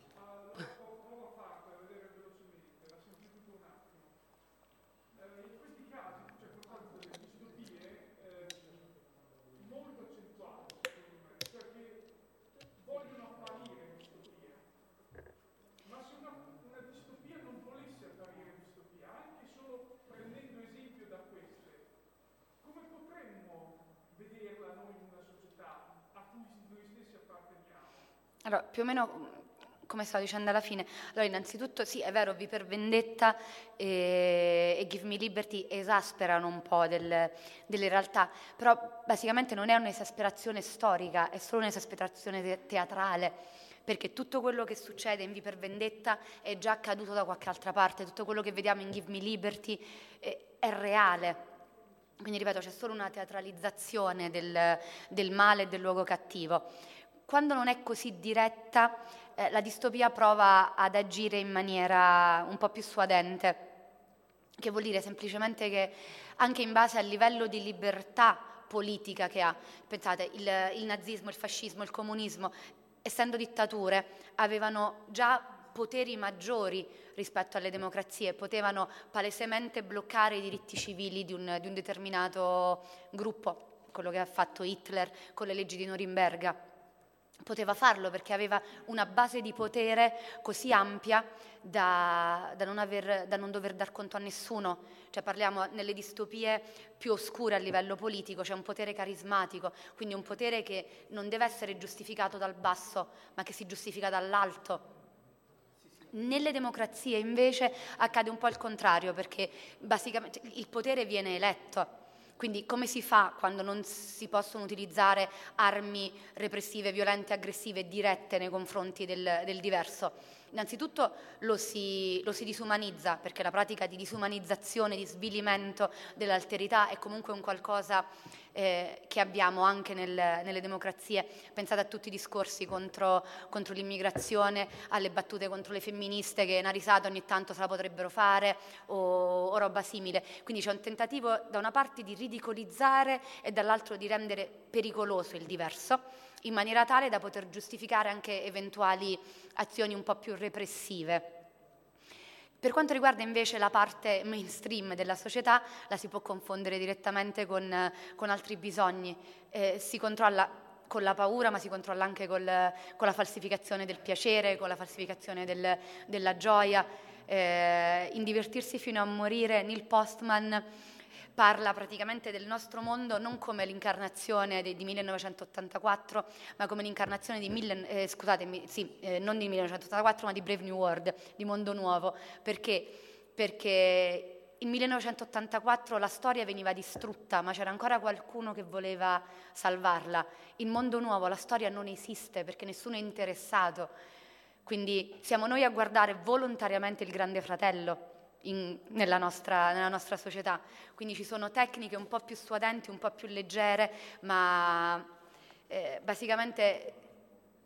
Allora, più o meno come stavo dicendo alla fine, allora innanzitutto sì, è vero, Vi per Vendetta e, e Give Me Liberty esasperano un po' del, delle realtà, però basicamente non è un'esasperazione storica, è solo un'esasperazione te- teatrale, perché tutto quello che succede in Vi per Vendetta è già accaduto da qualche altra parte, tutto quello che vediamo in Give Me Liberty è, è reale. Quindi ripeto, c'è solo una teatralizzazione del, del male e del luogo cattivo. Quando non è così diretta, eh, la distopia prova ad agire in maniera un po' più suadente, che vuol dire semplicemente che anche in base al livello di libertà politica che ha, pensate, il, il nazismo, il fascismo, il comunismo, essendo dittature, avevano già poteri maggiori rispetto alle democrazie, potevano palesemente bloccare i diritti civili di un, di un determinato gruppo, quello che ha fatto Hitler con le leggi di Norimberga poteva farlo perché aveva una base di potere così ampia da, da, non, aver, da, non dover dar conto a nessuno. Cioè parliamo nelle distopie più oscure a livello politico, c'è un potere carismatico, quindi un potere che non deve essere giustificato dal basso, ma che si giustifica dall'alto. Nelle democrazie invece accade un po' il contrario, perché basicamente il potere viene eletto quindi come si fa quando non si possono utilizzare armi repressive, violente, aggressive, dirette nei confronti del, del diverso? Innanzitutto lo si, lo si, disumanizza, perché la pratica di disumanizzazione, di svilimento dell'alterità è comunque un qualcosa eh, che abbiamo anche nel, nelle democrazie. Pensate a tutti i discorsi contro, contro, l'immigrazione, alle battute contro le femministe che una risata ogni tanto se la potrebbero fare o, o roba simile. Quindi c'è un tentativo da una parte di ridicolizzare e dall'altro di rendere pericoloso il diverso in maniera tale da poter giustificare anche eventuali azioni un po' più repressive. Per quanto riguarda invece la parte mainstream della società, la si può confondere direttamente con, con altri bisogni. Eh, si controlla con la paura, ma si controlla anche col, con la falsificazione del piacere, con la falsificazione del, della gioia. Eh, in divertirsi fino a morire, Neil Postman parla praticamente del nostro mondo non come l'incarnazione di, di 1984, ma come l'incarnazione di, mille, eh, scusate, sì, eh, non di 1984, ma di Brave New World, di Mondo Nuovo. Perché? Perché in 1984 la storia veniva distrutta, ma c'era ancora qualcuno che voleva salvarla. In Mondo Nuovo la storia non esiste perché nessuno è interessato. Quindi siamo noi a guardare volontariamente il Grande Fratello in, nella, nostra, nella, nostra, società. Quindi ci sono tecniche un po' più suadenti, un po' più leggere, ma eh, basicamente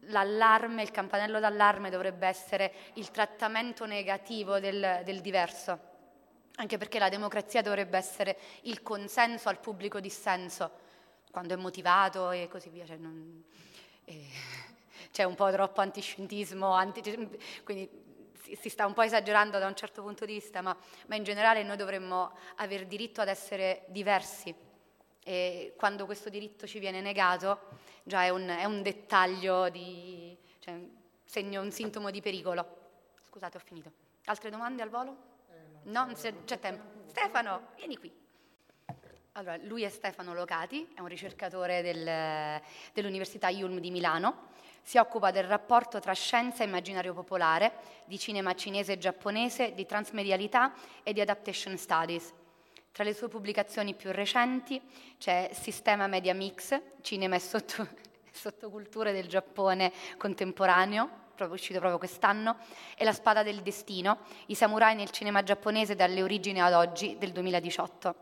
l'allarme, il campanello d'allarme dovrebbe essere il trattamento negativo del, del diverso. Anche perché la democrazia dovrebbe essere il consenso al pubblico dissenso, quando è motivato e così via. Cioè non, eh, c'è un po' troppo antiscientismo, anti, quindi si sta un po' esagerando da un certo punto di vista, ma, ma in generale noi dovremmo aver diritto ad essere diversi e quando questo diritto ci viene negato già è un, è un dettaglio di, cioè, segno, un sintomo di pericolo. Scusate, ho finito. Altre domande al volo? no, c'è, c'è tempo. Stefano, vieni qui. Allora, lui è Stefano Locati, è un ricercatore del, dell'Università Ulm di Milano si occupa del rapporto tra scienza e immaginario popolare, di cinema cinese e giapponese, di transmedialità e di adaptation studies. Tra le sue pubblicazioni più recenti c'è Sistema Media Mix, cinema e sotto, sottoculture del Giappone contemporaneo, proprio uscito proprio quest'anno, e La spada del destino, i samurai nel cinema giapponese dalle origini ad oggi del 2018.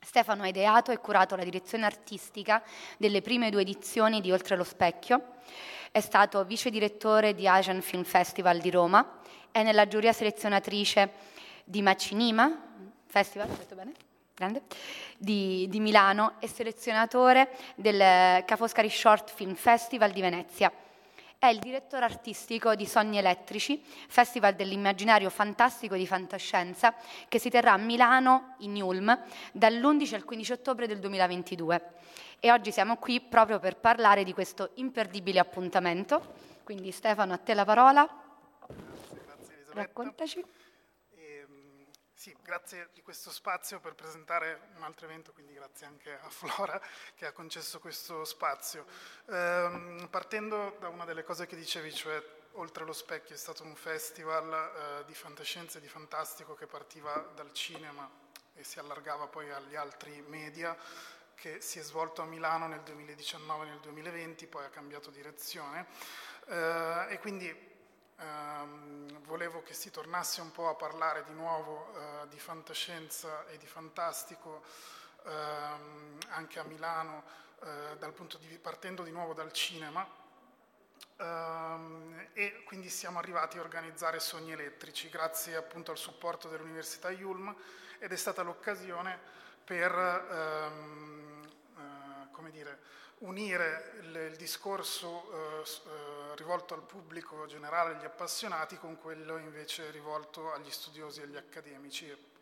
Stefano ha ideato e curato la direzione artistica delle prime due edizioni di Oltre lo Specchio è stato vice direttore di Asian Film Festival di Roma, è nella giuria selezionatrice di Macinima, Festival, detto bene? Grande, di, di Milano e selezionatore del Ca' Foscari Short Film Festival di Venezia. È il direttore artistico di Sogni Elettrici, Festival dell'immaginario fantastico di fantascienza, che si terrà a Milano, in Ulm, dall'11 al 15 ottobre del 2022 e oggi siamo qui proprio per parlare di questo imperdibile appuntamento. Quindi Stefano, a te la parola. Grazie, grazie Elisabetta. Raccontaci. E, ehm, sì, grazie di questo spazio per presentare un altro evento, quindi grazie anche a Flora che ha concesso questo spazio. Ehm, partendo da una delle cose che dicevi, cioè Oltre lo specchio è stato un festival eh, di fantascienza e di fantastico che partiva dal cinema e si allargava poi agli altri media che si è svolto a Milano nel 2019 e nel 2020, poi ha cambiato direzione eh, e quindi ehm, volevo che si tornasse un po' a parlare di nuovo eh, di fantascienza e di fantastico ehm, anche a Milano, eh, di, partendo di nuovo dal cinema. Um, e quindi siamo arrivati a organizzare Sogni Elettrici grazie appunto al supporto dell'Università Yulm ed è stata l'occasione per um, come dire, unire il, il discorso eh, eh, rivolto al pubblico generale, agli appassionati, con quello invece rivolto agli studiosi e agli accademici.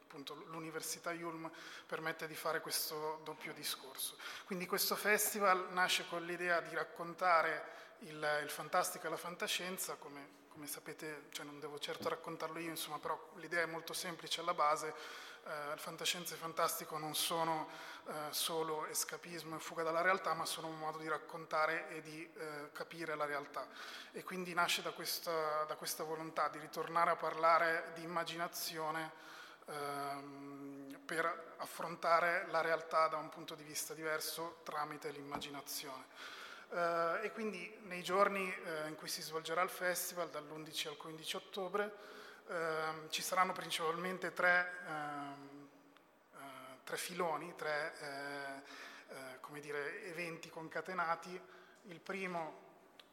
L'Università Yulm permette di fare questo doppio discorso. Quindi questo festival nasce con l'idea di raccontare il, il fantastico e la fantascienza, come, come sapete, cioè non devo certo raccontarlo io, insomma, però l'idea è molto semplice alla base, eh, fantascienza e fantastico non sono eh, solo escapismo e fuga dalla realtà, ma sono un modo di raccontare e di eh, capire la realtà. E quindi nasce da questa, da questa, volontà di ritornare a parlare di immaginazione ehm, per affrontare la realtà da un punto di vista diverso tramite l'immaginazione. Uh, e quindi nei giorni uh, in cui si svolgerà il festival, dall'11 al 15 ottobre, uh, ci saranno principalmente tre ehm, tre filoni, tre eh, eh, dire, eventi concatenati. Il primo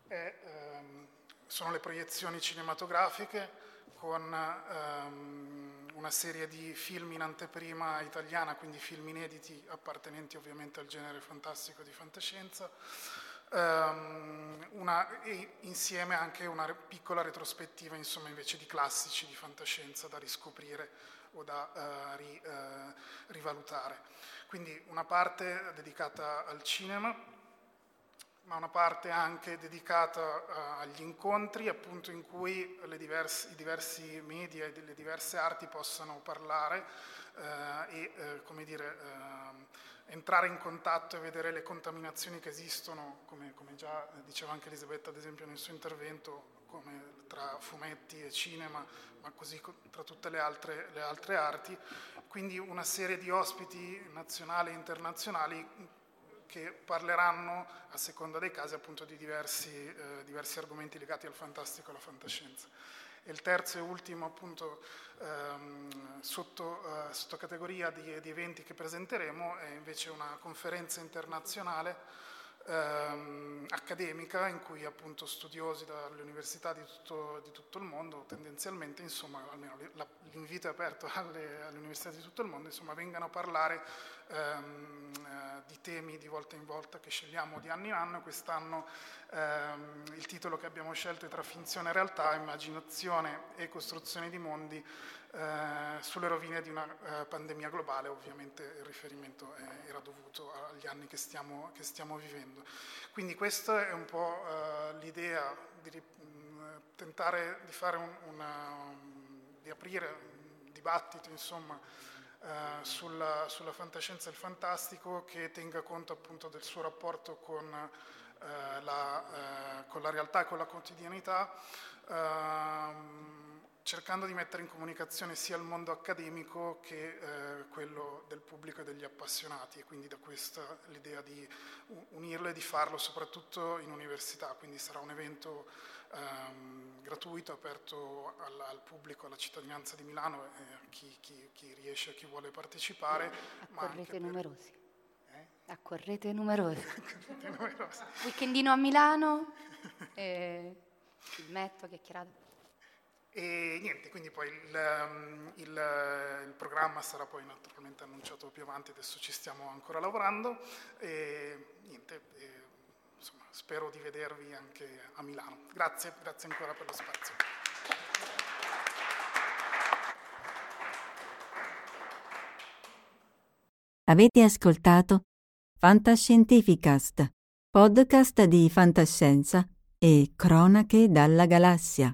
è, ehm, sono le proiezioni cinematografiche con ehm, una serie di film in anteprima italiana, quindi film inediti appartenenti ovviamente al genere fantastico di fantascienza. Um, una, e insieme anche una piccola retrospettiva insomma invece di classici di fantascienza da riscoprire o da uh, ri, uh, rivalutare. Quindi una parte dedicata al cinema, ma una parte anche dedicata uh, agli incontri, appunto in cui diverse, i diversi media e le diverse arti possano parlare e, come dire, entrare in contatto e vedere le contaminazioni che esistono, come, come, già diceva anche Elisabetta ad esempio nel suo intervento, tra fumetti e cinema, ma così tra tutte le altre, le altre arti. Quindi una serie di ospiti nazionali e internazionali che parleranno a seconda dei casi appunto di diversi, eh, diversi argomenti legati al fantastico e alla fantascienza. Il terzo e ultimo appunto ehm, sotto, eh, sottocategoria di, di eventi che presenteremo è invece una conferenza internazionale ehm, accademica in cui appunto studiosi dalle università di tutto, di tutto il mondo, tendenzialmente insomma, almeno l'invito è aperto alle, alle, università di tutto il mondo, insomma vengano a parlare ehm, eh, di temi di volta in volta che scegliamo di anno in anno. Quest'anno ehm, il titolo che abbiamo scelto è Tra finzione e realtà, immaginazione e costruzione di mondi eh, sulle rovine di una eh, pandemia globale, ovviamente il riferimento è, era dovuto agli anni che stiamo, che stiamo, vivendo. Quindi questa è un po' eh, l'idea di mm, tentare di un, una, di aprire un dibattito, insomma, Uh, sulla, sulla, fantascienza e il fantastico che tenga conto appunto del suo rapporto con, uh, la, uh, con la, realtà e con la quotidianità. Cercando di mettere in comunicazione sia il mondo accademico che eh, quello del pubblico e degli appassionati e quindi da questa l'idea di unirlo e di farlo soprattutto in università, quindi sarà un evento ehm, gratuito, aperto al, al, pubblico, alla cittadinanza di Milano, eh, a chi, chi, chi, riesce, chi vuole partecipare. Accorrete numerosi. Eh? Accorrete numerosi. Accorrete numerosi. Weekendino a Milano, eh, filmetto, chiacchierata. E niente, quindi poi il, ehm, il, il, programma sarà poi naturalmente annunciato più avanti, adesso ci stiamo ancora lavorando e niente, e, insomma, spero di vedervi anche a Milano. Grazie, grazie ancora per lo spazio. Avete ascoltato Fantascientificast, podcast di fantascienza e cronache dalla galassia